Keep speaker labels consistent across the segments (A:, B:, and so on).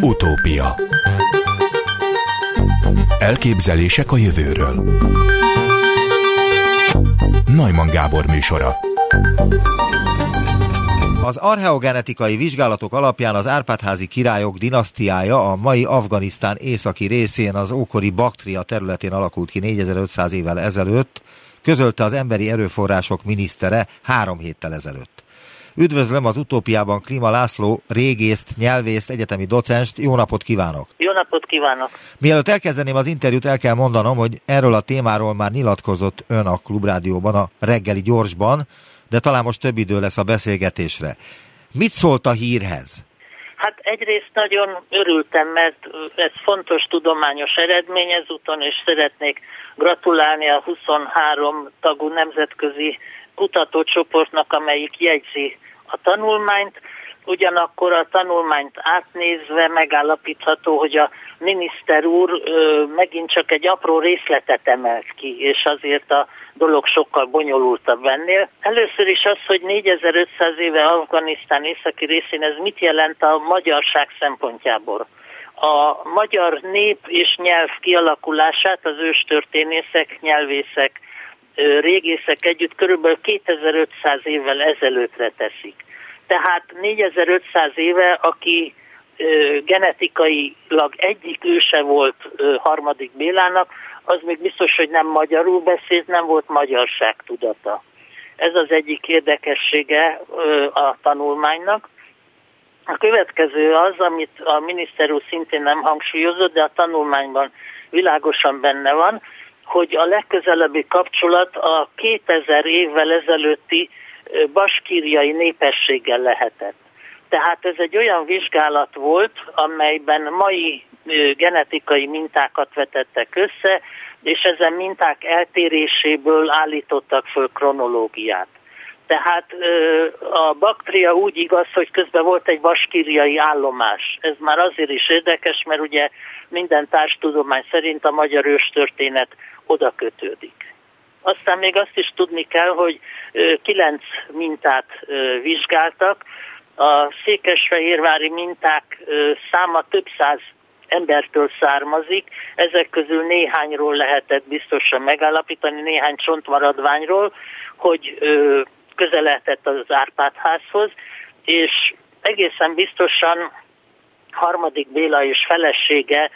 A: Utópia. Elképzelések a jövőről. Najman Gábor műsora.
B: Az archeogenetikai vizsgálatok alapján az Árpádházi királyok dinasztiája a mai Afganisztán északi részén az ókori Baktria területén alakult ki 4500 évvel ezelőtt, közölte az emberi erőforrások minisztere három héttel ezelőtt. Üdvözlöm az utópiában Klima László, régészt, nyelvészt, egyetemi docenst. Jó napot kívánok!
C: Jó napot kívánok!
B: Mielőtt elkezdeném az interjút, el kell mondanom, hogy erről a témáról már nyilatkozott ön a Klubrádióban, a reggeli gyorsban, de talán most több idő lesz a beszélgetésre. Mit szólt a hírhez?
C: Hát egyrészt nagyon örültem, mert ez fontos tudományos eredmény ezúton, és szeretnék gratulálni a 23 tagú nemzetközi kutatócsoportnak, amelyik jegyzi a tanulmányt. Ugyanakkor a tanulmányt átnézve megállapítható, hogy a miniszter úr ö, megint csak egy apró részletet emelt ki, és azért a dolog sokkal bonyolultabb ennél. Először is az, hogy 4500 éve Afganisztán északi részén ez mit jelent a magyarság szempontjából. A magyar nép és nyelv kialakulását az őstörténészek, nyelvészek, régészek együtt körülbelül 2500 évvel ezelőttre teszik. Tehát 4500 éve, aki genetikailag egyik őse volt harmadik Bélának, az még biztos, hogy nem magyarul beszélt, nem volt magyarság tudata. Ez az egyik érdekessége a tanulmánynak. A következő az, amit a miniszter úr szintén nem hangsúlyozott, de a tanulmányban világosan benne van, hogy a legközelebbi kapcsolat a 2000 évvel ezelőtti baskíriai népességgel lehetett. Tehát ez egy olyan vizsgálat volt, amelyben mai genetikai mintákat vetettek össze, és ezen minták eltéréséből állítottak föl kronológiát. Tehát a baktria úgy igaz, hogy közben volt egy baskíriai állomás. Ez már azért is érdekes, mert ugye minden társtudomány szerint a magyar őstörténet oda kötődik. Aztán még azt is tudni kell, hogy kilenc mintát vizsgáltak. A székesfehérvári minták száma több száz embertől származik, ezek közül néhányról lehetett biztosan megállapítani, néhány csontmaradványról, hogy közeledett az Árpádházhoz, és egészen biztosan harmadik Béla és felesége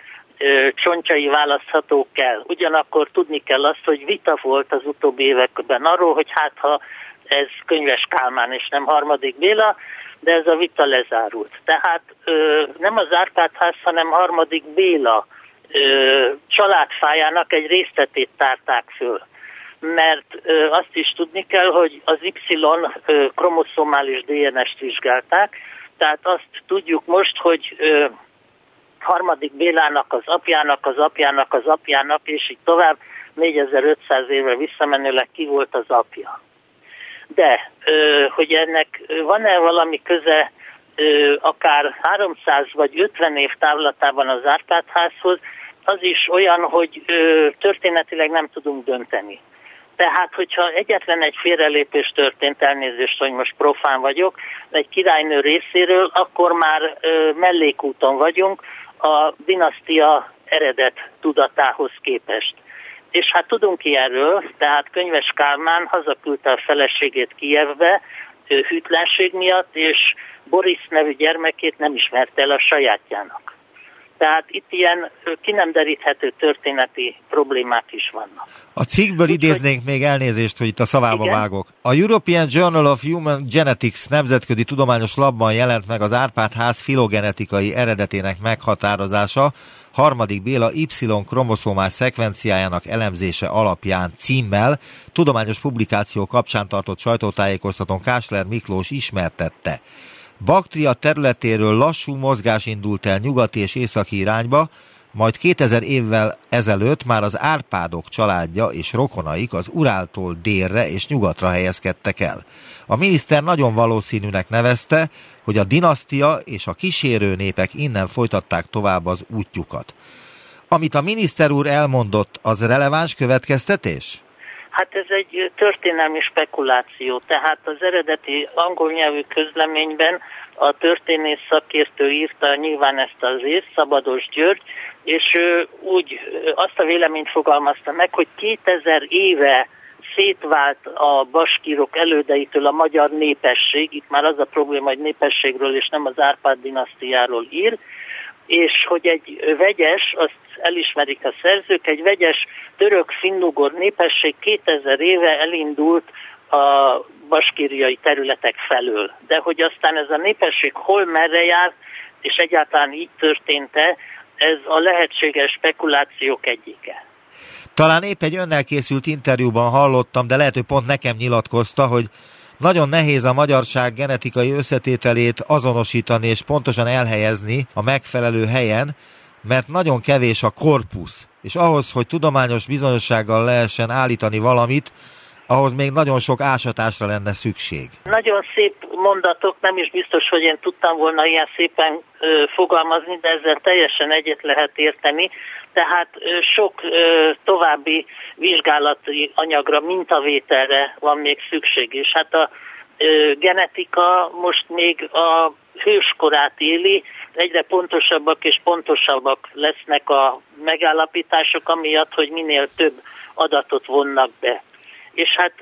C: csontjai választhatók el. Ugyanakkor tudni kell azt, hogy vita volt az utóbbi években arról, hogy hát ha ez könyves Kálmán és nem harmadik Béla, de ez a vita lezárult. Tehát ö, nem az Árpádház, hanem harmadik Béla ö, családfájának egy részletét tárták föl. Mert ö, azt is tudni kell, hogy az Y ö, kromoszomális DNS-t vizsgálták, tehát azt tudjuk most, hogy ö, harmadik Bélának, az apjának, az apjának, az apjának, és így tovább 4500 évre visszamenőleg ki volt az apja. De, hogy ennek van-e valami köze akár 300 vagy 50 év távlatában az Árpádházhoz, az is olyan, hogy történetileg nem tudunk dönteni. Tehát, hogyha egyetlen egy félrelépés történt, elnézést, hogy most profán vagyok, egy királynő részéről, akkor már mellékúton vagyunk, a dinasztia eredet tudatához képest. És hát tudunk ilyenről, tehát Könyves Kálmán hazaküldte a feleségét Kijevbe hűtlenség miatt, és Boris nevű gyermekét nem ismerte el a sajátjának. Tehát itt ilyen ki nem deríthető történeti problémák is vannak.
B: A cikkből Úgy, idéznénk hogy... még elnézést, hogy itt a szavába igen? vágok. A European Journal of Human Genetics nemzetközi tudományos labban jelent meg az Árpád ház filogenetikai eredetének meghatározása, harmadik Béla Y-kromoszómás szekvenciájának elemzése alapján címmel tudományos publikáció kapcsán tartott sajtótájékoztatón Kásler Miklós ismertette. Baktria területéről lassú mozgás indult el nyugati és északi irányba, majd 2000 évvel ezelőtt már az Árpádok családja és rokonaik az Uráltól délre és nyugatra helyezkedtek el. A miniszter nagyon valószínűnek nevezte, hogy a dinasztia és a kísérő népek innen folytatták tovább az útjukat. Amit a miniszter úr elmondott, az releváns következtetés?
C: Hát ez egy történelmi spekuláció, tehát az eredeti angol nyelvű közleményben a történész szakértő írta nyilván ezt az észt, Szabados György, és ő úgy azt a véleményt fogalmazta meg, hogy 2000 éve szétvált a baskírok elődeitől a magyar népesség, itt már az a probléma, hogy népességről és nem az Árpád dinasztiáról ír, és hogy egy vegyes, azt elismerik a szerzők, egy vegyes török-finnugor népesség 2000 éve elindult a baskíriai területek felől. De hogy aztán ez a népesség hol merre járt, és egyáltalán így történt-e, ez a lehetséges spekulációk egyike.
B: Talán épp egy önnel készült interjúban hallottam, de lehet, hogy pont nekem nyilatkozta, hogy nagyon nehéz a magyarság genetikai összetételét azonosítani és pontosan elhelyezni a megfelelő helyen, mert nagyon kevés a korpusz, és ahhoz, hogy tudományos bizonyossággal lehessen állítani valamit, ahhoz még nagyon sok ásatásra lenne szükség.
C: Nagyon szép mondatok, nem is biztos, hogy én tudtam volna ilyen szépen ö, fogalmazni, de ezzel teljesen egyet lehet érteni. Tehát ö, sok ö, további vizsgálati anyagra, mintavételre van még szükség, és hát a ö, genetika most még a hőskorát éli, egyre pontosabbak és pontosabbak lesznek a megállapítások, amiatt, hogy minél több adatot vonnak be és hát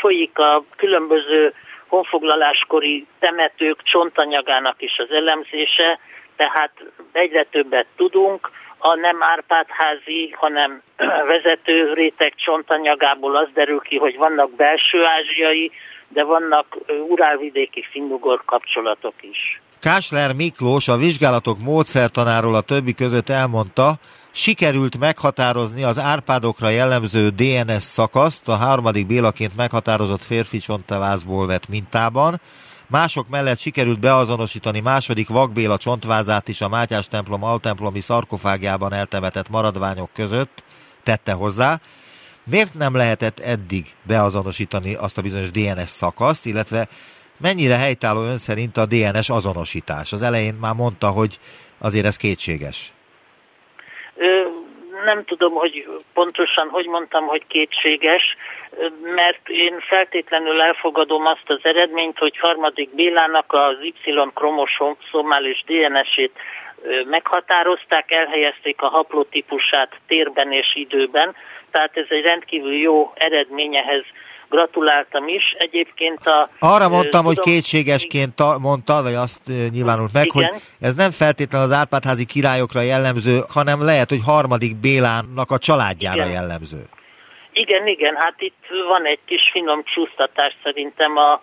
C: folyik a különböző honfoglaláskori temetők csontanyagának is az elemzése, tehát egyre többet tudunk, a nem Árpádházi, hanem vezető réteg csontanyagából az derül ki, hogy vannak belső ázsiai, de vannak urálvidéki finnugor kapcsolatok is.
B: Kásler Miklós a vizsgálatok módszertanáról a többi között elmondta, sikerült meghatározni az árpádokra jellemző DNS szakaszt a harmadik Bélaként meghatározott férfi csontavázból vett mintában, Mások mellett sikerült beazonosítani második vakbéla csontvázát is a Mátyás templom altemplomi szarkofágjában eltemetett maradványok között, tette hozzá. Miért nem lehetett eddig beazonosítani azt a bizonyos DNS szakaszt, illetve mennyire helytálló ön szerint a DNS azonosítás? Az elején már mondta, hogy azért ez kétséges
C: nem tudom, hogy pontosan hogy mondtam, hogy kétséges, mert én feltétlenül elfogadom azt az eredményt, hogy harmadik Bélának az Y-kromoszomál DNS-ét meghatározták, elhelyezték a haplotípusát térben és időben, tehát ez egy rendkívül jó eredményehez gratuláltam is. Egyébként a...
B: Arra mondtam, tudom, hogy kétségesként mondta, vagy azt nyilvánult meg, igen. hogy ez nem feltétlenül az Árpádházi királyokra jellemző, hanem lehet, hogy harmadik Bélának a családjára igen. jellemző.
C: Igen, igen, hát itt van egy kis finom csúsztatás szerintem a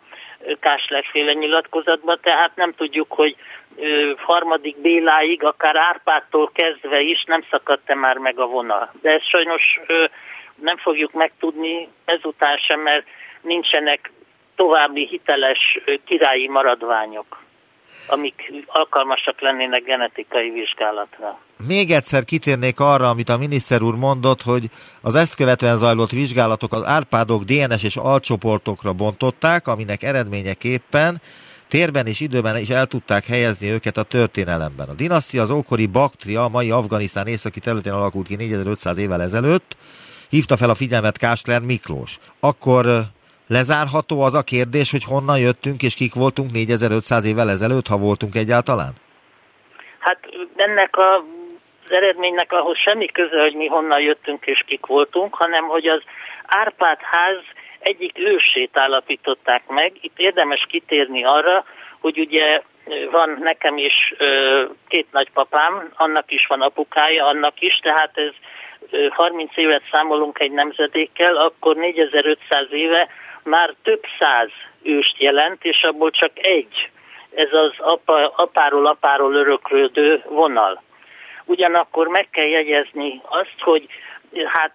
C: Káslerféle nyilatkozatban, tehát nem tudjuk, hogy harmadik Béláig, akár Árpádtól kezdve is nem szakadt-e már meg a vonal. De ez sajnos nem fogjuk megtudni ezután sem, mert nincsenek további hiteles királyi maradványok, amik alkalmasak lennének genetikai vizsgálatra.
B: Még egyszer kitérnék arra, amit a miniszter úr mondott, hogy az ezt követően zajlott vizsgálatok az árpádok DNS és alcsoportokra bontották, aminek eredményeképpen térben és időben is el tudták helyezni őket a történelemben. A dinasztia az ókori Baktria, a mai Afganisztán északi területén alakult ki 4500 évvel ezelőtt, hívta fel a figyelmet Kásler Miklós. Akkor lezárható az a kérdés, hogy honnan jöttünk és kik voltunk 4500 évvel ezelőtt, ha voltunk egyáltalán?
C: Hát ennek a az eredménynek ahhoz semmi köze, hogy mi honnan jöttünk és kik voltunk, hanem hogy az Árpád ház egyik ősét állapították meg. Itt érdemes kitérni arra, hogy ugye van nekem is két nagypapám, annak is van apukája, annak is, tehát ez 30 évet számolunk egy nemzedékkel, akkor 4500 éve már több száz őst jelent, és abból csak egy, ez az apa, apáról apáról öröklődő vonal. Ugyanakkor meg kell jegyezni azt, hogy hát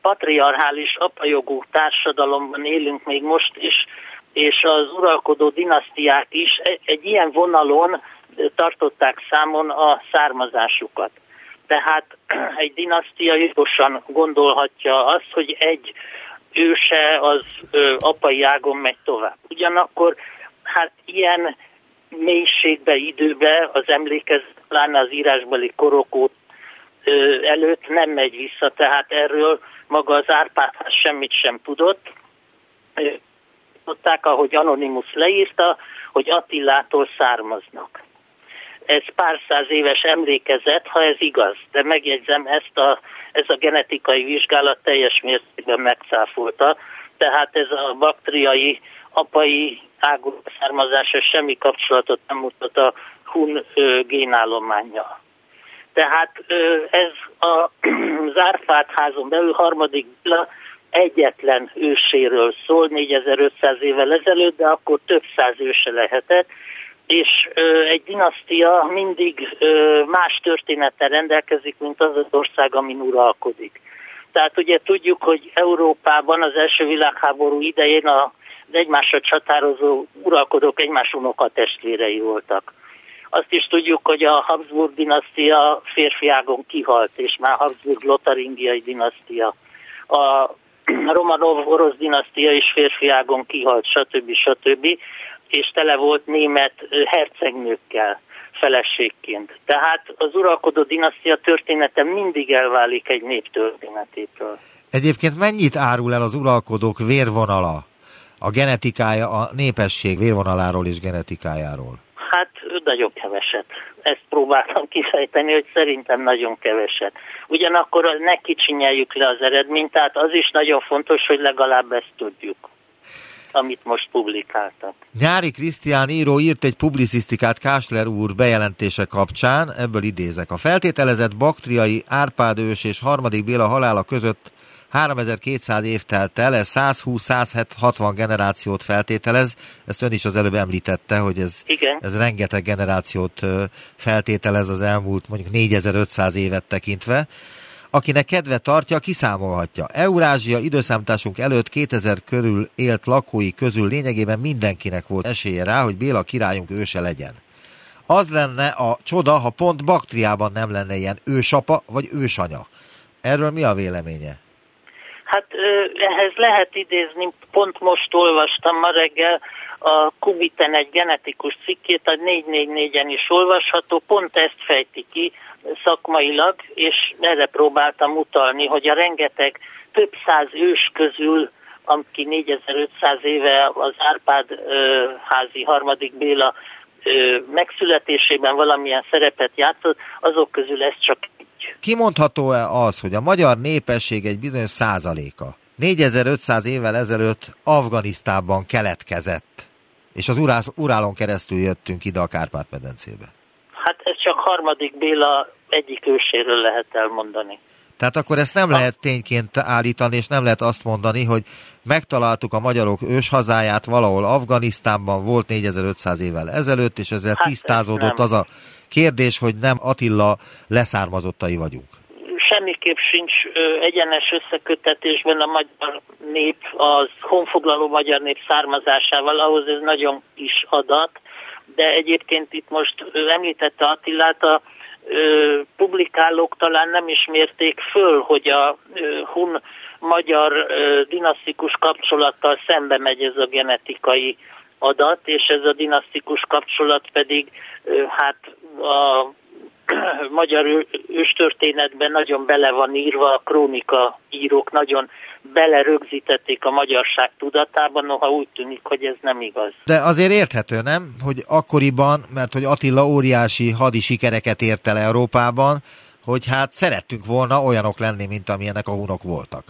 C: patriarchális apajogú társadalomban élünk még most is, és az uralkodó dinasztiák is egy ilyen vonalon tartották számon a származásukat. Tehát egy dinasztia jogosan gondolhatja azt, hogy egy őse az ö, apai ágon megy tovább. Ugyanakkor hát ilyen mélységbe, időbe az emlékezet, pláne az írásbeli korokót ö, előtt nem megy vissza, tehát erről maga az Árpádház semmit sem tudott. állították, ahogy Anonymous leírta, hogy Attilától származnak. Ez pár száz éves emlékezet, ha ez igaz, de megjegyzem, ezt a, ez a genetikai vizsgálat teljes mértékben megcáfolta, tehát ez a baktriai apai ágú származása semmi kapcsolatot nem mutat a hun génállományjal. Tehát ez a Zárfát házon belül harmadik bila egyetlen őséről szól 4500 évvel ezelőtt, de akkor több száz őse lehetett, és egy dinasztia mindig más történettel rendelkezik, mint az az ország, amin uralkodik. Tehát ugye tudjuk, hogy Európában az első világháború idején a az egymásra csatározó uralkodók egymás unoka testvérei voltak. Azt is tudjuk, hogy a Habsburg dinasztia férfiágon kihalt, és már Habsburg lotaringiai dinasztia. A Romanov orosz dinasztia is férfiágon kihalt, stb. stb. És tele volt német hercegnőkkel feleségként. Tehát az uralkodó dinasztia története mindig elválik egy nép történetétől.
B: Egyébként mennyit árul el az uralkodók vérvonala? A genetikája, a népesség vérvonaláról és genetikájáról?
C: Hát nagyon keveset. Ezt próbáltam kifejteni, hogy szerintem nagyon keveset. Ugyanakkor ne kicsinyeljük le az eredményt, tehát az is nagyon fontos, hogy legalább ezt tudjuk amit most publikáltak.
B: Nyári Krisztián író írt egy publicisztikát Kásler úr bejelentése kapcsán, ebből idézek. A feltételezett baktriai Árpád ős és harmadik Béla halála között 3200 év telt el, ez 120-160 generációt feltételez, ezt ön is az előbb említette, hogy ez,
C: Igen.
B: ez rengeteg generációt feltételez az elmúlt mondjuk 4500 évet tekintve. Akinek kedve tartja, kiszámolhatja. Eurázsia időszámításunk előtt 2000 körül élt lakói közül lényegében mindenkinek volt esélye rá, hogy Béla királyunk őse legyen. Az lenne a csoda, ha pont Baktriában nem lenne ilyen ősapa vagy ősanya. Erről mi a véleménye?
C: Hát ehhez lehet idézni, pont most olvastam ma reggel a Kubiten egy genetikus cikkét, a 444-en is olvasható, pont ezt fejti ki szakmailag, és erre próbáltam utalni, hogy a rengeteg több száz ős közül, aki 4500 éve az Árpád házi harmadik Béla megszületésében valamilyen szerepet játszott, azok közül ez csak
B: Kimondható-e az, hogy a magyar népesség egy bizonyos százaléka 4500 évvel ezelőtt Afganisztánban keletkezett, és az Urál, Urálon keresztül jöttünk ide a Kárpát-medencébe?
C: Hát ez csak harmadik Béla egyik őséről lehet elmondani.
B: Tehát akkor ezt nem lehet tényként állítani, és nem lehet azt mondani, hogy megtaláltuk a magyarok őshazáját valahol Afganisztánban, volt 4500 évvel ezelőtt, és ezzel hát tisztázódott az a kérdés, hogy nem Attila leszármazottai vagyunk.
C: Semmiképp sincs egyenes összekötetésben a magyar nép, az honfoglaló magyar nép származásával, ahhoz ez nagyon kis adat, de egyébként itt most említette Attilát, a publikálók talán nem ismérték föl, hogy a hun magyar dinasztikus kapcsolattal szembe megy ez a genetikai adat, és ez a dinasztikus kapcsolat pedig hát a magyar őstörténetben nagyon bele van írva, a krónika írók nagyon belerögzítették a magyarság tudatában, noha úgy tűnik, hogy ez nem igaz.
B: De azért érthető, nem? Hogy akkoriban, mert hogy Attila óriási hadi sikereket ért el Európában, hogy hát szerettünk volna olyanok lenni, mint amilyenek a hunok voltak.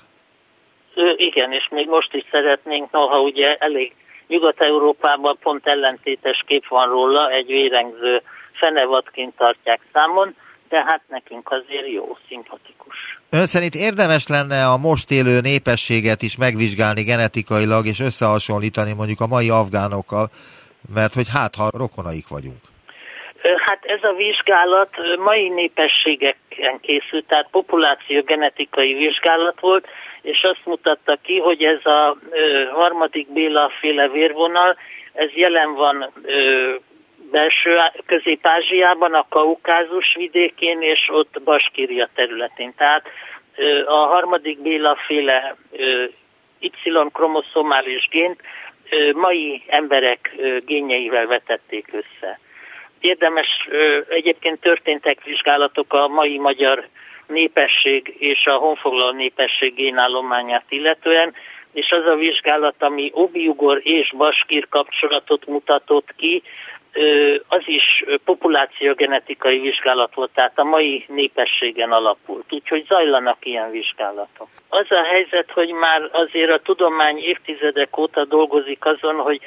C: Ö, igen, és még most is szeretnénk, noha ugye elég Nyugat-Európában pont ellentétes kép van róla, egy vérengző fenevadként tartják számon, de hát nekünk azért jó, szimpatikus.
B: Ön szerint érdemes lenne a most élő népességet is megvizsgálni genetikailag és összehasonlítani mondjuk a mai afgánokkal, mert hogy hát ha rokonaik vagyunk.
C: Hát ez a vizsgálat mai népességeken készült, tehát populáció genetikai vizsgálat volt, és azt mutatta ki, hogy ez a harmadik Béla féle vérvonal, ez jelen van belső Közép-Ázsiában, a Kaukázus vidékén, és ott Baskíria területén. Tehát a harmadik Béla féle Y-kromoszomális gént mai emberek génjeivel vetették össze. Érdemes, egyébként történtek vizsgálatok a mai magyar népesség és a honfoglaló népesség génállományát illetően, és az a vizsgálat, ami obiugor és baskír kapcsolatot mutatott ki, az is populációgenetikai vizsgálat volt, tehát a mai népességen alapult, úgyhogy zajlanak ilyen vizsgálatok. Az a helyzet, hogy már azért a tudomány évtizedek óta dolgozik azon, hogy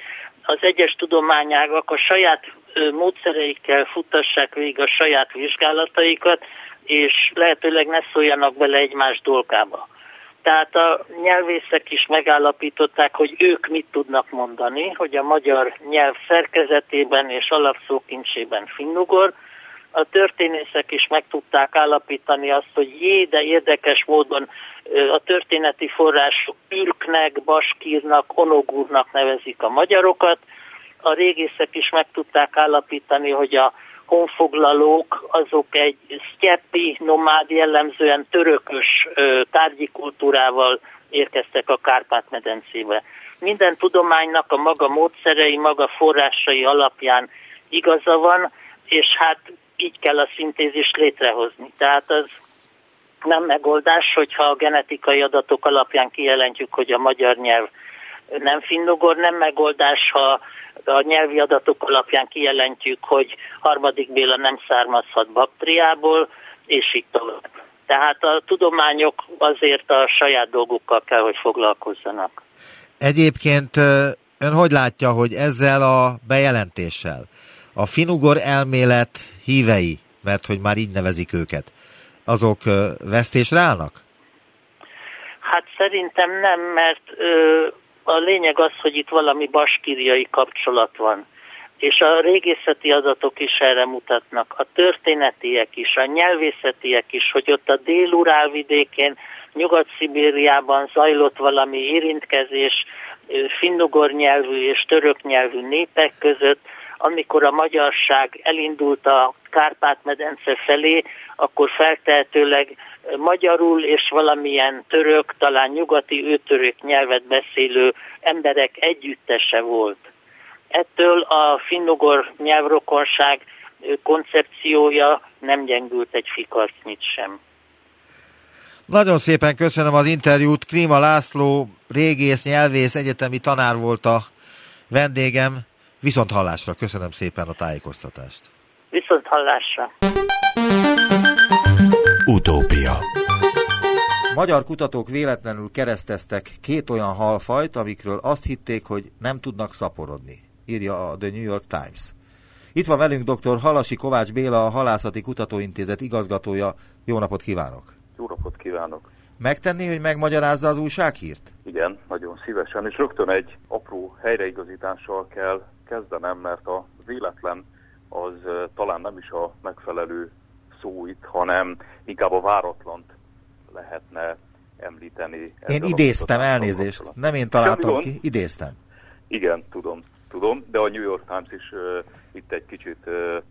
C: az egyes tudományágak a saját módszereikkel futtassák végig a saját vizsgálataikat, és lehetőleg ne szóljanak bele egymás dolgába. Tehát a nyelvészek is megállapították, hogy ők mit tudnak mondani, hogy a magyar nyelv szerkezetében és alapszókincsében finnugor. A történészek is meg tudták állapítani azt, hogy jé, de érdekes módon a történeti források ürknek, baskírnak, onogúrnak nevezik a magyarokat. A régészek is meg tudták állapítani, hogy a honfoglalók azok egy sztyeppi, nomád jellemzően törökös tárgyi kultúrával érkeztek a Kárpát-medencébe. Minden tudománynak a maga módszerei, maga forrásai alapján igaza van, és hát így kell a szintézist létrehozni. Tehát az nem megoldás, hogyha a genetikai adatok alapján kijelentjük, hogy a magyar nyelv nem finnugor, nem megoldás, ha a nyelvi adatok alapján kijelentjük, hogy harmadik Béla nem származhat baktriából, és így tovább. Tehát a tudományok azért a saját dolgukkal kell, hogy foglalkozzanak.
B: Egyébként ön hogy látja, hogy ezzel a bejelentéssel a finugor elmélet hívei, mert hogy már így nevezik őket, azok vesztésre állnak?
C: Hát szerintem nem, mert ö, a lényeg az, hogy itt valami baskíriai kapcsolat van. És a régészeti adatok is erre mutatnak, a történetiek is, a nyelvészetiek is, hogy ott a dél vidékén, Nyugat-Szibériában zajlott valami érintkezés finnugor nyelvű és török nyelvű népek között, amikor a magyarság elindult a Kárpát-medence felé, akkor feltehetőleg magyarul és valamilyen török, talán nyugati őtörök nyelvet beszélő emberek együttese volt. Ettől a finnugor nyelvrokonság koncepciója nem gyengült egy fikarcnyit sem.
B: Nagyon szépen köszönöm az interjút. Klíma László, régész, nyelvész, egyetemi tanár volt a vendégem. Viszont hallásra, köszönöm szépen a tájékoztatást.
C: Viszont hallásra.
A: Utópia
B: Magyar kutatók véletlenül kereszteztek két olyan halfajt, amikről azt hitték, hogy nem tudnak szaporodni, írja a The New York Times. Itt van velünk dr. Halasi Kovács Béla, a Halászati Kutatóintézet igazgatója. Jó napot kívánok!
D: Jó napot kívánok!
B: Megtenni, hogy megmagyarázza az újsághírt?
D: Igen, nagyon szívesen, és rögtön egy apró helyreigazítással kell kezdenem, mert a véletlen az talán nem is a megfelelő szó itt, hanem inkább a váratlant lehetne említeni.
B: Én idéztem, elnézést. Nem én találtam ki, idéztem.
D: Igen, tudom, tudom, de a New York Times is uh, itt egy kicsit uh,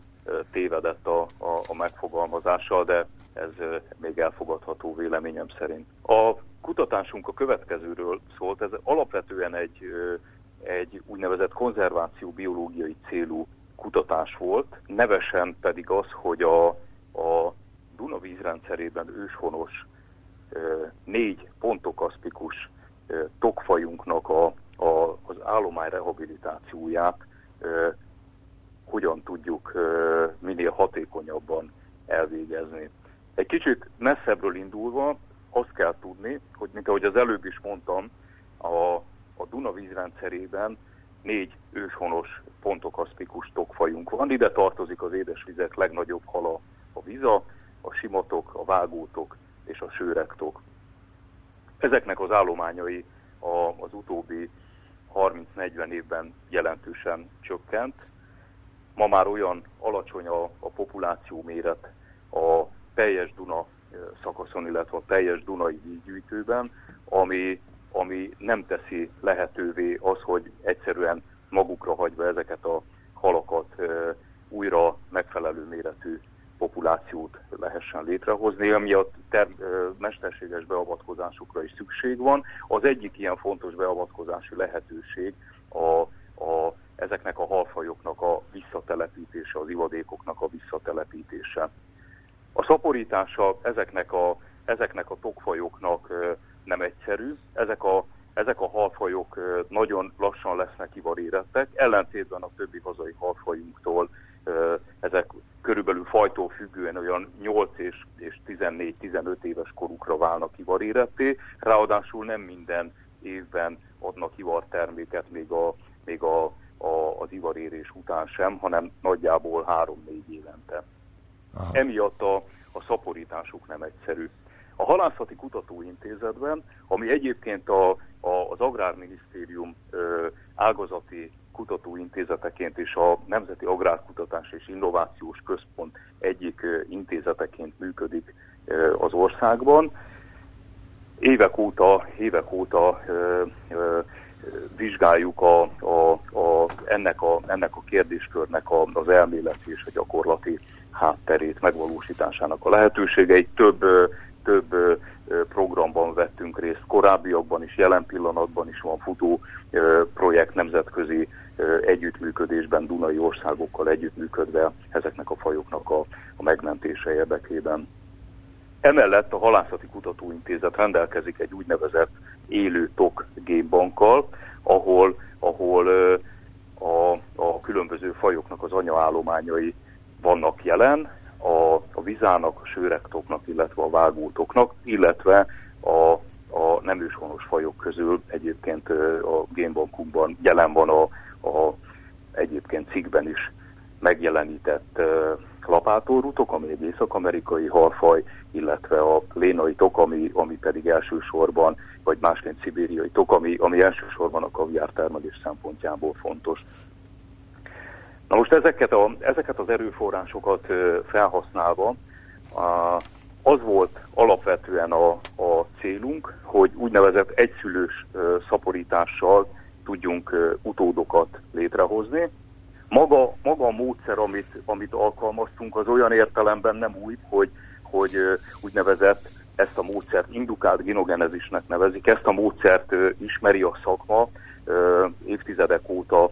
D: tévedett a, a, a megfogalmazással, de ez még elfogadható véleményem szerint. A kutatásunk a következőről szólt, ez alapvetően egy, egy úgynevezett konzerváció biológiai célú kutatás volt, nevesen pedig az, hogy a, a Duna vízrendszerében őshonos négy pontokaszpikus tokfajunknak a, a, az állomány rehabilitációját hogyan tudjuk minél hatékonyabban elvégezni. Egy kicsit messzebbről indulva azt kell tudni, hogy mint ahogy az előbb is mondtam, a, a Duna vízrendszerében négy őshonos pontokaszpikus tokfajunk van. Ide tartozik az édesvizek legnagyobb hala a viza, a simatok, a vágótok és a sőrektok. Ezeknek az állományai a, az utóbbi 30-40 évben jelentősen csökkent. Ma már olyan alacsony a, a populáció méret a teljes Duna szakaszon, illetve a teljes Dunai vízgyűjtőben, ami, ami nem teszi lehetővé az, hogy egyszerűen magukra hagyva ezeket a halakat újra megfelelő méretű populációt lehessen létrehozni, ami a ter- mesterséges beavatkozásokra is szükség van. Az egyik ilyen fontos beavatkozási lehetőség a, a, ezeknek a halfajoknak a visszatelepítése, az ivadékoknak a visszatelepítése. A szaporítása ezeknek a, ezeknek a tokfajoknak nem egyszerű. Ezek a, ezek a halfajok nagyon lassan lesznek ivarérettek, ellentétben a többi hazai halfajunktól ezek körülbelül fajtól függően olyan 8 és, és 14-15 éves korukra válnak ivaréretté, ráadásul nem minden évben adnak ivarterméket még, a, még a, a, az ivarérés után sem, hanem nagyjából 3-4 évente. Aha. Emiatt a, a szaporításuk nem egyszerű. A Halászati Kutatóintézetben, ami egyébként a, a, az Agrárminisztérium ö, ágazati kutatóintézeteként és a Nemzeti Agrárkutatás és Innovációs Központ egyik ö, intézeteként működik ö, az országban. Évek óta, évek óta ö, ö, vizsgáljuk a, a, a, ennek, a, ennek a kérdéskörnek a, az elméleti és a gyakorlati hátterét, megvalósításának a lehetőségeit. Több több programban vettünk részt, korábbiakban is, jelen pillanatban is van futó projekt nemzetközi együttműködésben, Dunai országokkal együttműködve ezeknek a fajoknak a, a megmentése érdekében. Emellett a Halászati Kutatóintézet rendelkezik egy úgynevezett élő tok génbankkal, ahol, ahol a, a különböző fajoknak az anyaállományai vannak jelen, a, a vizának, a sőrektoknak, illetve a vágótoknak, illetve a, a nem őshonos fajok közül egyébként a génbankunkban jelen van a, a egyébként cikkben is megjelenített lapátorutok, ami egy észak-amerikai halfaj, illetve a lénai tok, ami, pedig elsősorban, vagy másként szibériai tok, ami, ami elsősorban a kaviártermelés szempontjából fontos. Na most ezeket, a, ezeket az erőforrásokat felhasználva az volt alapvetően a, a célunk, hogy úgynevezett egyszülős szaporítással tudjunk utódokat létrehozni. Maga, maga a módszer, amit, amit alkalmaztunk, az olyan értelemben nem új, hogy, hogy úgynevezett ezt a módszert indukált genogenezisnek nevezik. Ezt a módszert ismeri a szakma, évtizedek óta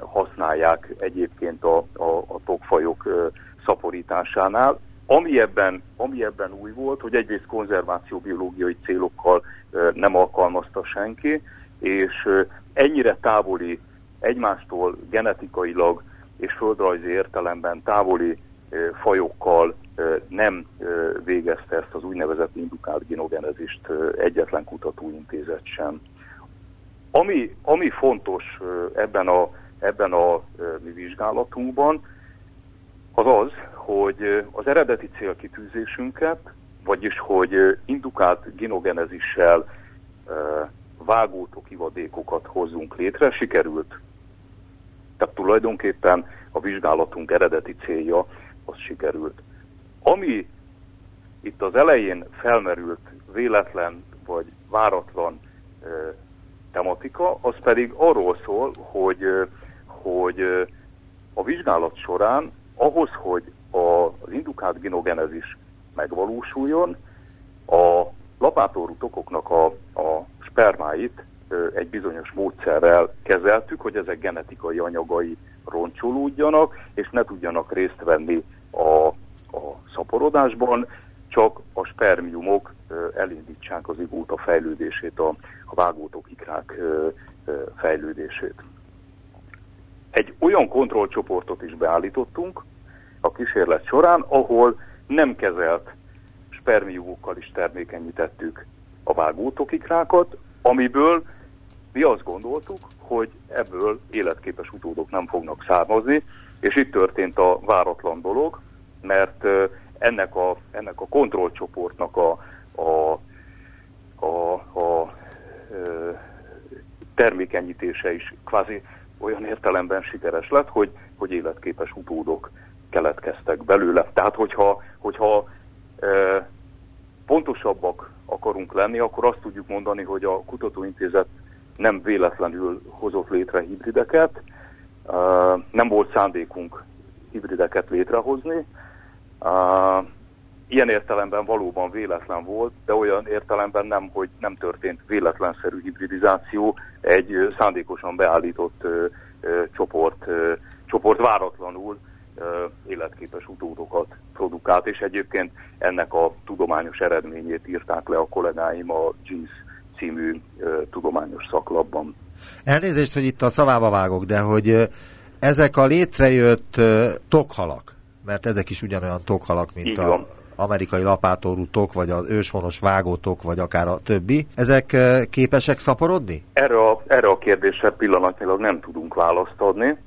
D: használják egyébként a, a, a tokfajok szaporításánál. Ami ebben, ami ebben új volt, hogy egyrészt konzervációbiológiai célokkal nem alkalmazta senki, és ennyire távoli, egymástól genetikailag és földrajzi értelemben távoli fajokkal nem végezte ezt az úgynevezett indukált genogenezist egyetlen kutatóintézet sem. Ami, ami fontos ebben a ebben a mi vizsgálatunkban, az az, hogy az eredeti célkitűzésünket, vagyis hogy indukált genogenezissel vágótok ivadékokat hozzunk létre, sikerült. Tehát tulajdonképpen a vizsgálatunk eredeti célja az sikerült. Ami itt az elején felmerült véletlen vagy váratlan tematika, az pedig arról szól, hogy hogy a vizsgálat során ahhoz, hogy az indukált genogenezis megvalósuljon, a lapátorú tokoknak a, a spermáit egy bizonyos módszerrel kezeltük, hogy ezek genetikai anyagai roncsolódjanak, és ne tudjanak részt venni a, a szaporodásban, csak a spermiumok elindítsák az igóta fejlődését, a, a vágótok ikrák fejlődését. Egy olyan kontrollcsoportot is beállítottunk a kísérlet során, ahol nem kezelt spermiumokkal is termékenyítettük a vágótokikrákat, amiből mi azt gondoltuk, hogy ebből életképes utódok nem fognak származni, és itt történt a váratlan dolog, mert ennek a, ennek a kontrollcsoportnak a, a, a, a termékenyítése is kvázi olyan értelemben sikeres lett, hogy, hogy életképes utódok keletkeztek belőle. Tehát, hogyha, hogyha e, pontosabbak akarunk lenni, akkor azt tudjuk mondani, hogy a kutatóintézet nem véletlenül hozott létre hibrideket, nem volt szándékunk hibrideket létrehozni. Ilyen értelemben valóban véletlen volt, de olyan értelemben nem, hogy nem történt véletlenszerű hibridizáció, egy szándékosan beállított csoport, csoport váratlanul életképes utódokat produkált, és egyébként ennek a tudományos eredményét írták le a kollégáim a Genes című tudományos szaklapban.
B: Elnézést, hogy itt a szavába vágok, de hogy ezek a létrejött tokhalak, mert ezek is ugyanolyan tokhalak, mint a amerikai lapátorú tok, vagy az őshonos vágótok, vagy akár a többi, ezek képesek szaporodni?
D: Erre a, erre a kérdésre pillanatnyilag nem tudunk választ adni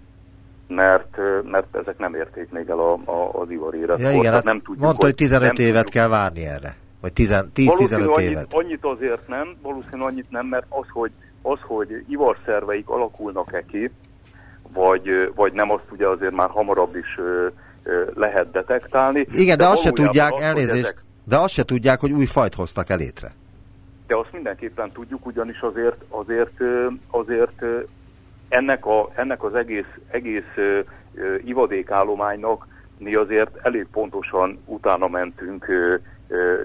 D: mert, mert ezek nem érték még el a, a, az ivar
B: Ja, igen, hát nem tudjuk, mondta, hogy 15 hogy évet tudjuk. kell várni erre. Vagy 10-15 évet.
D: Annyit azért nem, valószínűleg annyit nem, mert az, hogy, az, hogy ivarszerveik alakulnak-e ki, vagy, vagy nem, azt ugye azért már hamarabb is ö, ö, lehet detektálni.
B: Igen, de, de azt se tudják, az, elnézést, ezek... de azt se tudják, hogy új fajt hoztak el létre.
D: De azt mindenképpen tudjuk, ugyanis azért, azért, azért ennek, a, ennek az egész, egész ö, ö, ivadékállománynak mi azért elég pontosan utána mentünk ö,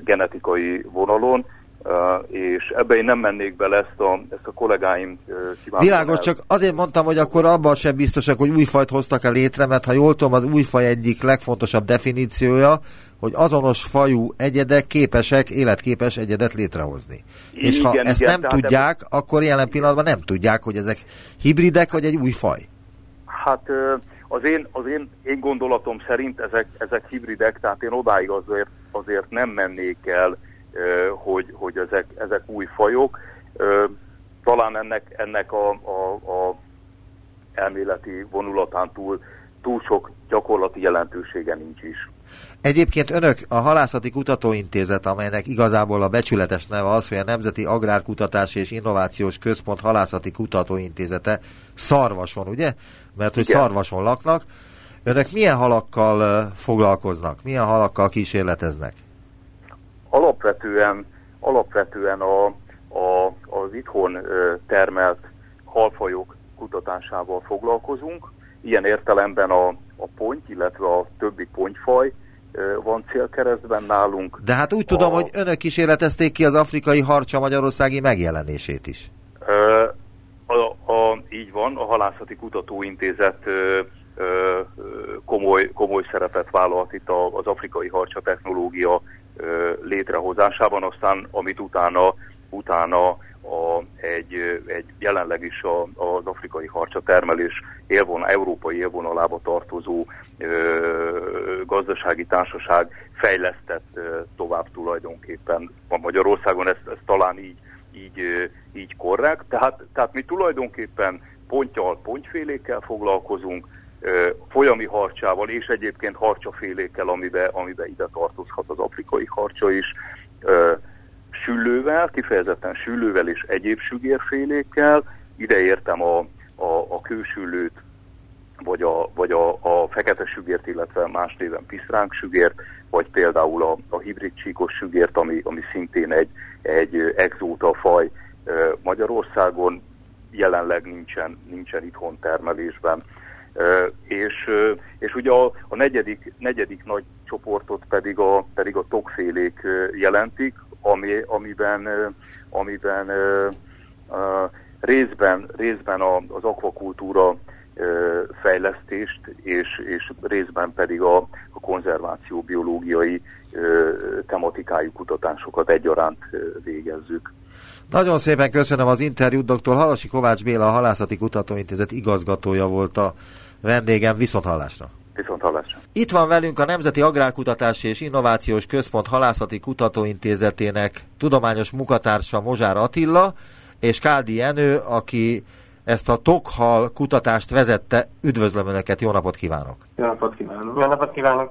D: genetikai vonalon, és ebbe én nem mennék bele, ezt a, ezt a kollégáim
B: kívánnak. Világos, el. csak azért mondtam, hogy akkor abban sem biztosak, hogy új fajt hoztak el létre, mert ha jól tudom, az új faj egyik legfontosabb definíciója, hogy azonos fajú egyedek képesek életképes egyedet létrehozni. Igen, és ha igen, ezt igen, nem tudják, ebben... akkor jelen pillanatban nem tudják, hogy ezek hibridek, vagy egy új faj.
D: Hát az én, az én, én gondolatom szerint ezek, ezek hibridek, tehát én odáig azért, azért nem mennék el, hogy, hogy ezek, ezek új fajok. Talán ennek, ennek a, a, a elméleti vonulatán túl, túl sok gyakorlati jelentősége nincs is.
B: Egyébként önök a Halászati Kutatóintézet, amelynek igazából a becsületes neve az, hogy a Nemzeti Agrárkutatási és Innovációs Központ Halászati Kutatóintézete Szarvason, ugye? Mert hogy Igen. Szarvason laknak. Önök milyen halakkal foglalkoznak? Milyen halakkal kísérleteznek?
D: alapvetően, alapvetően a, a, az itthon termelt halfajok kutatásával foglalkozunk. Ilyen értelemben a, a ponty, illetve a többi pontyfaj van célkeresztben nálunk.
B: De hát úgy tudom, a, hogy önök kísérletezték ki az afrikai harcsa magyarországi megjelenését is.
D: A, a, így van, a Halászati Kutatóintézet ö, ö, komoly, komoly szerepet vállalt itt az afrikai harcsa technológia létrehozásában, aztán amit utána, utána a, egy, egy jelenleg is a, az afrikai harcsa termelés élvon, európai élvonalába tartozó ö, gazdasági társaság fejlesztett ö, tovább tulajdonképpen. A Magyarországon ez, ez talán így, így, ö, így korrekt. Tehát, tehát mi tulajdonképpen ponttyal, pontyfélékkel foglalkozunk, folyami harcsával, és egyébként harcsafélékkel, amibe, amibe ide tartozhat az afrikai harcsa is, süllővel, kifejezetten süllővel és egyéb sügérfélékkel, ide értem a, a, a kősüllőt, vagy a, vagy a, a fekete sügért, illetve más néven piszránk sügért, vagy például a, a hibrid csíkos sügért, ami, ami szintén egy, egy exóta faj Magyarországon, jelenleg nincsen, nincsen itthon termelésben. És, és ugye a, a negyedik, negyedik nagy csoportot pedig a, pedig a tokfélék jelentik, ami, amiben, amiben részben, részben az akvakultúra fejlesztést, és, és részben pedig a, a konzerváció biológiai tematikájú kutatásokat egyaránt végezzük.
B: Nagyon szépen köszönöm az interjút, dr. Halasi Kovács Béla, a Halászati Kutatóintézet igazgatója volt a vendégem viszont hallásra.
D: Viszont hallásra.
B: Itt van velünk a Nemzeti Agrárkutatási és Innovációs Központ Halászati Kutatóintézetének tudományos munkatársa Mozsár Attila, és Káldi Jenő, aki ezt a tokhal kutatást vezette. Üdvözlöm Önöket, jó napot kívánok!
E: Jó napot kívánok! Jó napot kívánok!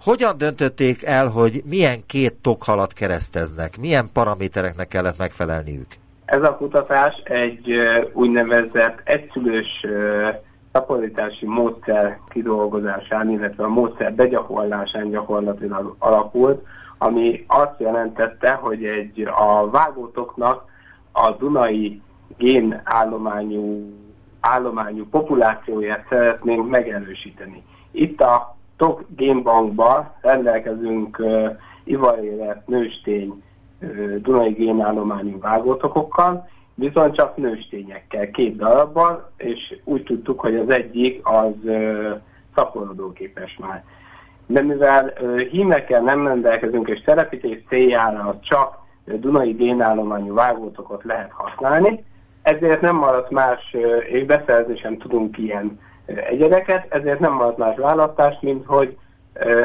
B: Hogyan döntötték el, hogy milyen két tokhalat kereszteznek? Milyen paramétereknek kellett megfelelniük?
E: Ez a kutatás egy úgynevezett egyszülős szaporítási módszer kidolgozásán, illetve a módszer begyakorlásán gyakorlatilag alakult, ami azt jelentette, hogy egy a vágótoknak a Dunai gén állományú, állományú populációját szeretnénk megerősíteni. Itt a TOK génbankban rendelkezünk uh, ivarélet nőstény uh, Dunai génállományú vágótokokkal, viszont csak nőstényekkel, két darabban, és úgy tudtuk, hogy az egyik az ö, szaporodóképes már. De mivel ö, hímekkel nem rendelkezünk, és telepítés céljára csak dunai génállományú vágótokot lehet használni, ezért nem maradt más, és beszerzni sem tudunk ilyen egyedeket, ezért nem maradt más választás, mint hogy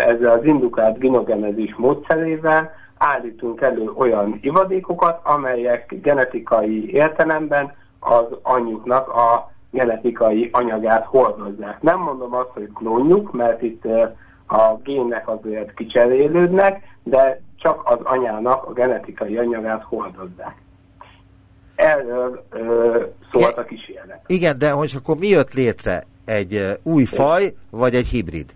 E: ezzel az indukált ginogenezis módszerével állítunk elő olyan ivadékokat, amelyek genetikai értelemben az anyjuknak a genetikai anyagát hordozzák. Nem mondom azt, hogy klónjuk, mert itt a gének azért kicserélődnek, de csak az anyának a genetikai anyagát hordozzák. Erről ö, szólt a kísérlet.
B: Igen, de hogy akkor mi jött létre? Egy új faj, vagy egy hibrid?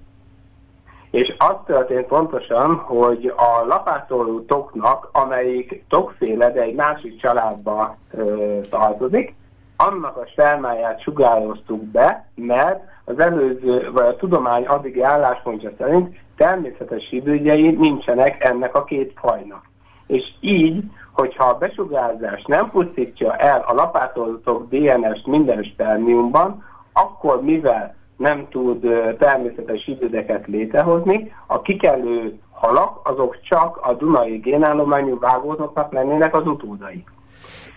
E: És az történt pontosan, hogy a lapátoló toknak, amelyik tokféle, de egy másik családba ö, tartozik, annak a spermáját sugároztuk be, mert az előző, vagy a tudomány addigi álláspontja szerint természetes hibridjei nincsenek ennek a két fajnak. És így, hogyha a besugárzás nem pusztítja el a lapátolótok DNS-t minden spermiumban, akkor mivel nem tud természetes hibrideket létrehozni, a kikelő halak azok csak a Dunai génállományú vágótoknak lennének az utódai.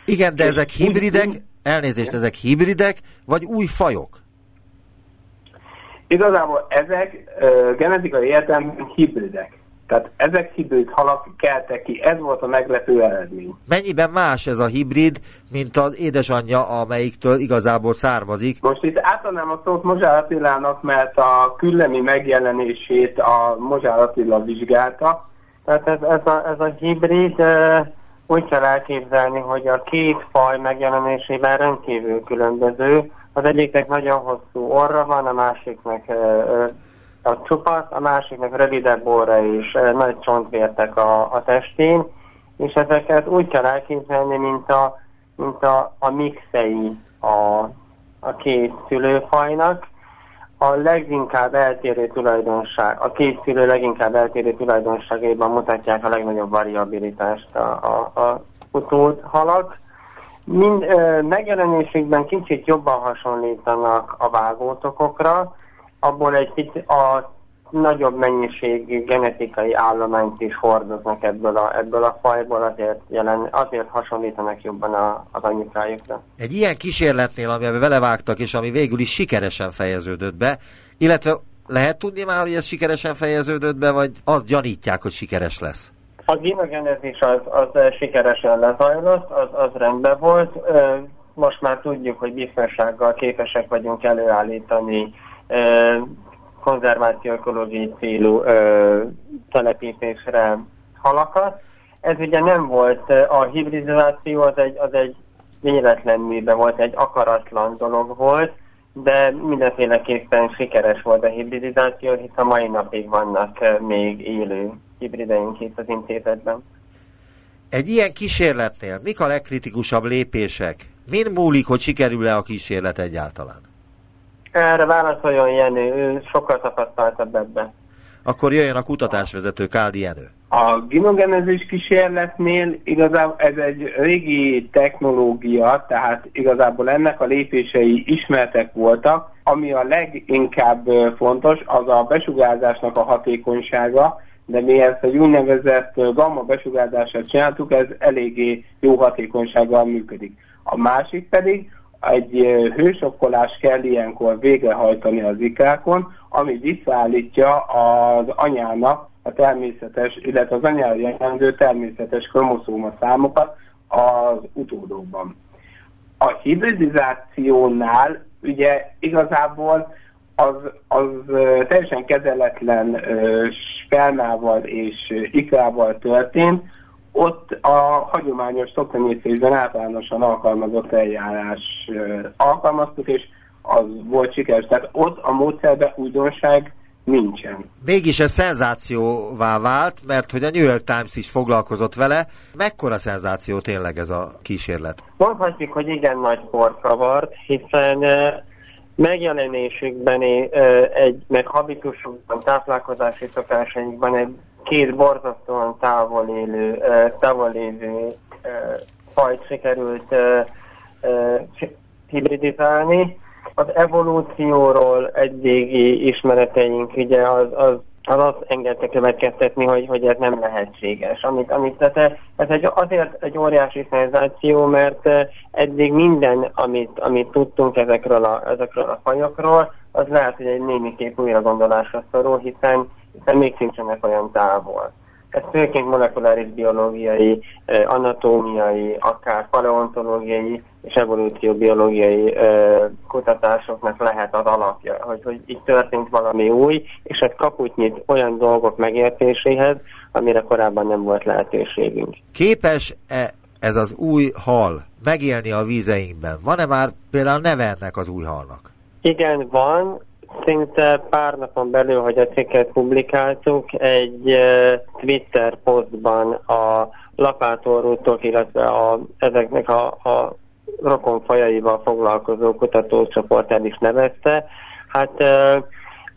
B: Igen, de ezek hibridek, elnézést, ezek hibridek, vagy új fajok?
E: Igazából ezek uh, genetikai értelemben hibridek. Tehát ezek hibrid halak keltek ki, ez volt a meglepő eredmény.
B: Mennyiben más ez a hibrid, mint az édesanyja, amelyiktől igazából származik?
E: Most itt átadnám a szót Mozsár Attilának, mert a küllemi megjelenését a Mozsár Attila vizsgálta.
F: Tehát ez, ez, a, ez a hibrid úgy kell elképzelni, hogy a két faj megjelenésében rendkívül különböző. Az egyiknek nagyon hosszú orra van, a másiknak a csupasz, a másiknak rövidebb óra és nagy csontvértek a, a testén, és ezeket úgy kell elképzelni, mint a, mint a, a mixei a, a két szülőfajnak. A leginkább eltérő tulajdonság, a két szülő leginkább eltérő tulajdonságaiban mutatják a legnagyobb variabilitást a, a, a utódhalak. Mind, ö, megjelenésükben kicsit jobban hasonlítanak a vágótokokra, abból egy kicsit a nagyobb mennyiségű genetikai állományt is hordoznak ebből a, ebből a fajból, azért, jelen, azért hasonlítanak jobban a, az anyukájukra.
B: Egy ilyen kísérletnél, amiben belevágtak, és ami végül is sikeresen fejeződött be, illetve lehet tudni már, hogy ez sikeresen fejeződött be, vagy azt gyanítják, hogy sikeres lesz?
F: A genogenezis az, az sikeresen lezajlott, az, az rendben volt. Most már tudjuk, hogy biztonsággal képesek vagyunk előállítani konzerváció ökológiai célú telepítésre halakat. Ez ugye nem volt, a hibridizáció az egy, az egy véletlen műbe volt, egy akaratlan dolog volt, de mindenféleképpen sikeres volt a hibridizáció, hisz a mai napig vannak még élő hibrideink itt az intézetben.
B: Egy ilyen kísérletnél mik a legkritikusabb lépések? Min múlik, hogy sikerül-e a kísérlet egyáltalán?
F: Erre válaszoljon Jenő, ő sokkal tapasztaltabb ebben.
B: Akkor jöjjön a kutatásvezető Káldi Jenő.
E: A ginogenezis kísérletnél igazából ez egy régi technológia, tehát igazából ennek a lépései ismertek voltak. Ami a leginkább fontos, az a besugárzásnak a hatékonysága, de mi ezt egy úgynevezett gamma besugárzását csináltuk, ez eléggé jó hatékonysággal működik. A másik pedig egy hősokkolás kell ilyenkor végrehajtani az ikákon, ami visszaállítja az anyának a természetes, illetve az anyára jelentő természetes kromoszóma számokat az utódokban. A hibridizációnál ugye igazából az, az teljesen kezeletlen spermával és ikrával történt, ott a hagyományos szoktenyésztésben általánosan alkalmazott eljárás alkalmaztuk, és az volt sikeres. Tehát ott a módszerben újdonság nincsen.
B: Mégis ez szenzációvá vált, mert hogy a New York Times is foglalkozott vele. Mekkora szenzáció tényleg ez a kísérlet?
F: Mondhatjuk, hogy igen nagy port kavart, hiszen megjelenésükben egy, meg habitusukban, táplálkozási szokásainkban egy két borzasztóan távol élő, távol lévő fajt sikerült hibridizálni. Az evolúcióról eddigi ismereteink ugye az, az az azt engedte következtetni, hogy, hogy ez nem lehetséges. Amit, amit, tehát ez egy, azért egy óriási szenzáció, mert eddig minden, amit, amit tudtunk ezekről a, ezekről a fajokról, az lehet, hogy egy némiképp újra gondolásra szorul, hiszen, hiszen még sincsenek olyan távol. Ez főként molekuláris biológiai, anatómiai, akár paleontológiai és evolúcióbiológiai kutatásoknak lehet az alapja, hogy, hogy itt történt valami új, és ez kaput nyit olyan dolgok megértéséhez, amire korábban nem volt lehetőségünk.
B: Képes-e ez az új hal megélni a vízeinkben? Van-e már például neve ennek az új halnak?
F: Igen, van szinte pár napon belül, hogy a cikket publikáltuk, egy Twitter posztban a lapátorútok, illetve a, ezeknek a, a rokon fajaival foglalkozó kutatócsoport el is nevezte. Hát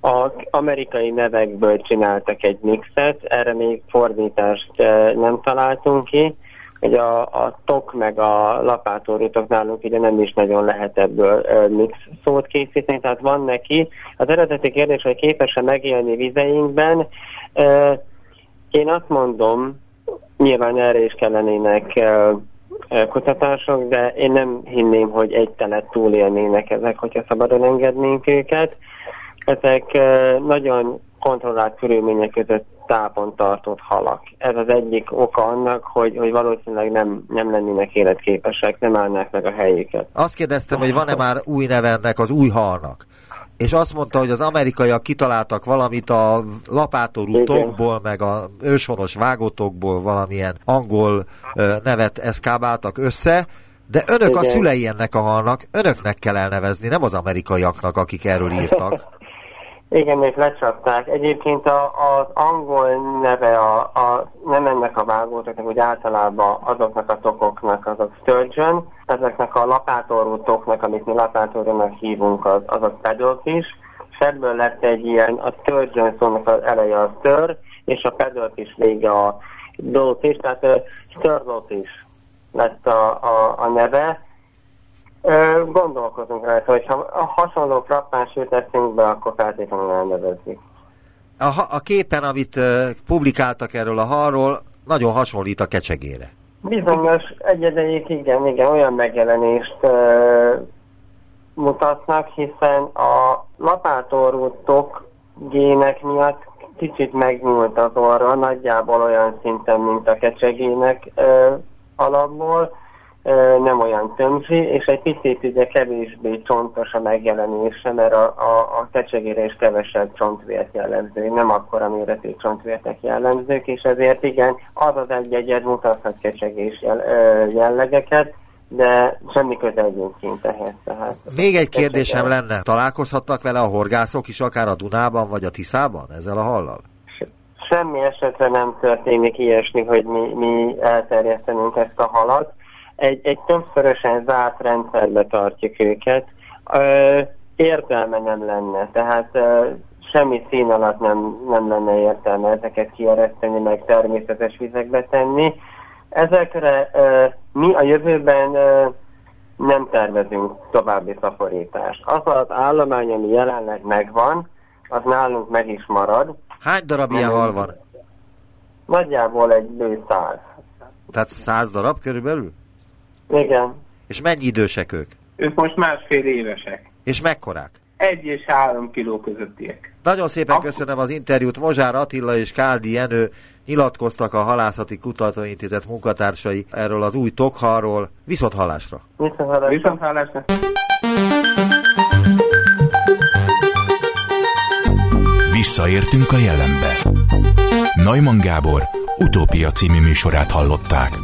F: az amerikai nevekből csináltak egy mixet, erre még fordítást nem találtunk ki, hogy a, a tok meg a lapátorítok nálunk ugye nem is nagyon lehet ebből mix szót készíteni, tehát van neki. Az eredeti kérdés, hogy képes-e megélni vizeinkben, én azt mondom, nyilván erre is kellenének kutatások, de én nem hinném, hogy egy telet túlélnének ezek, hogyha szabadon engednénk őket. Ezek nagyon kontrollált körülmények között tápon tartott halak. Ez az egyik oka annak, hogy, hogy valószínűleg nem, nem lennének életképesek, nem állnák meg a helyüket.
B: Azt kérdeztem, hogy van-e már új nevennek az új halnak? És azt mondta, hogy az amerikaiak kitaláltak valamit a lapátorú tokból, meg a őshonos vágótokból valamilyen angol nevet eszkábáltak össze, de önök Igen. a szülei ennek a halnak, önöknek kell elnevezni, nem az amerikaiaknak, akik erről írtak.
F: Igen, és lecsapták. Egyébként a, az angol neve a, a, nem ennek a vágótoknak, úgy általában azoknak a tokoknak, azok sturgeon, ezeknek a lapátorú toknak, amit mi lapátorúnak hívunk, az, azok pedalfish, és ebből lett egy ilyen, a sturgeon szónak az eleje a stör, és a pedalfish vége a dolfish, tehát a sturgeonfish lett a, a, a neve, Gondolkozunk rajta, hogy ha hasonló frappánsült teszünk be, akkor feltétlenül elnevezzük.
B: A, a képen, amit uh, publikáltak erről a halról, nagyon hasonlít a kecsegére.
F: Bizonyos egyedeik, igen, igen, olyan megjelenést uh, mutatnak, hiszen a lapátorú tok gének miatt kicsit megnyúlt az orra, nagyjából olyan szinten, mint a kecsegének uh, alapból, nem olyan tömzsi, és egy picit ugye kevésbé csontos a megjelenése, mert a, a, a kecsegére is kevesebb csontvért jellemző, nem akkora méretű csontvértek jellemzők, és ezért igen, az az egy egyet mutathat kecsegés jell, jellegeket, de semmi köze egyébként ehhez. Tehát
B: Még egy kérdésem lenne, találkozhattak vele a horgászok is, akár a Dunában vagy a Tiszában ezzel a hallal?
F: Semmi esetre nem történik ilyesmi, hogy mi, mi elterjesztenünk ezt a halat egy, egy többszörösen zárt rendszerbe tartjuk őket, ö, értelme nem lenne, tehát ö, semmi szín alatt nem, nem lenne értelme ezeket kiereszteni, meg természetes vizekbe tenni. Ezekre ö, mi a jövőben ö, nem tervezünk további szaporítást. Az az állomány, ami jelenleg megvan, az nálunk meg is marad.
B: Hány darab ilyen hal van?
F: Nagyjából egy bő száz.
B: Tehát száz darab körülbelül?
F: Igen.
B: És mennyi idősek ők?
E: Ők most másfél évesek.
B: És mekkorák?
E: Egy és három kiló közöttiek.
B: Nagyon szépen Akkor... köszönöm az interjút. Mozsár Attila és Káldi Jenő nyilatkoztak a Halászati Kutatóintézet munkatársai erről az új tokhalról. Viszont hallásra!
E: Viszont hallásra!
A: Visszaértünk a jelenbe. Neumann Gábor utópia című műsorát hallották.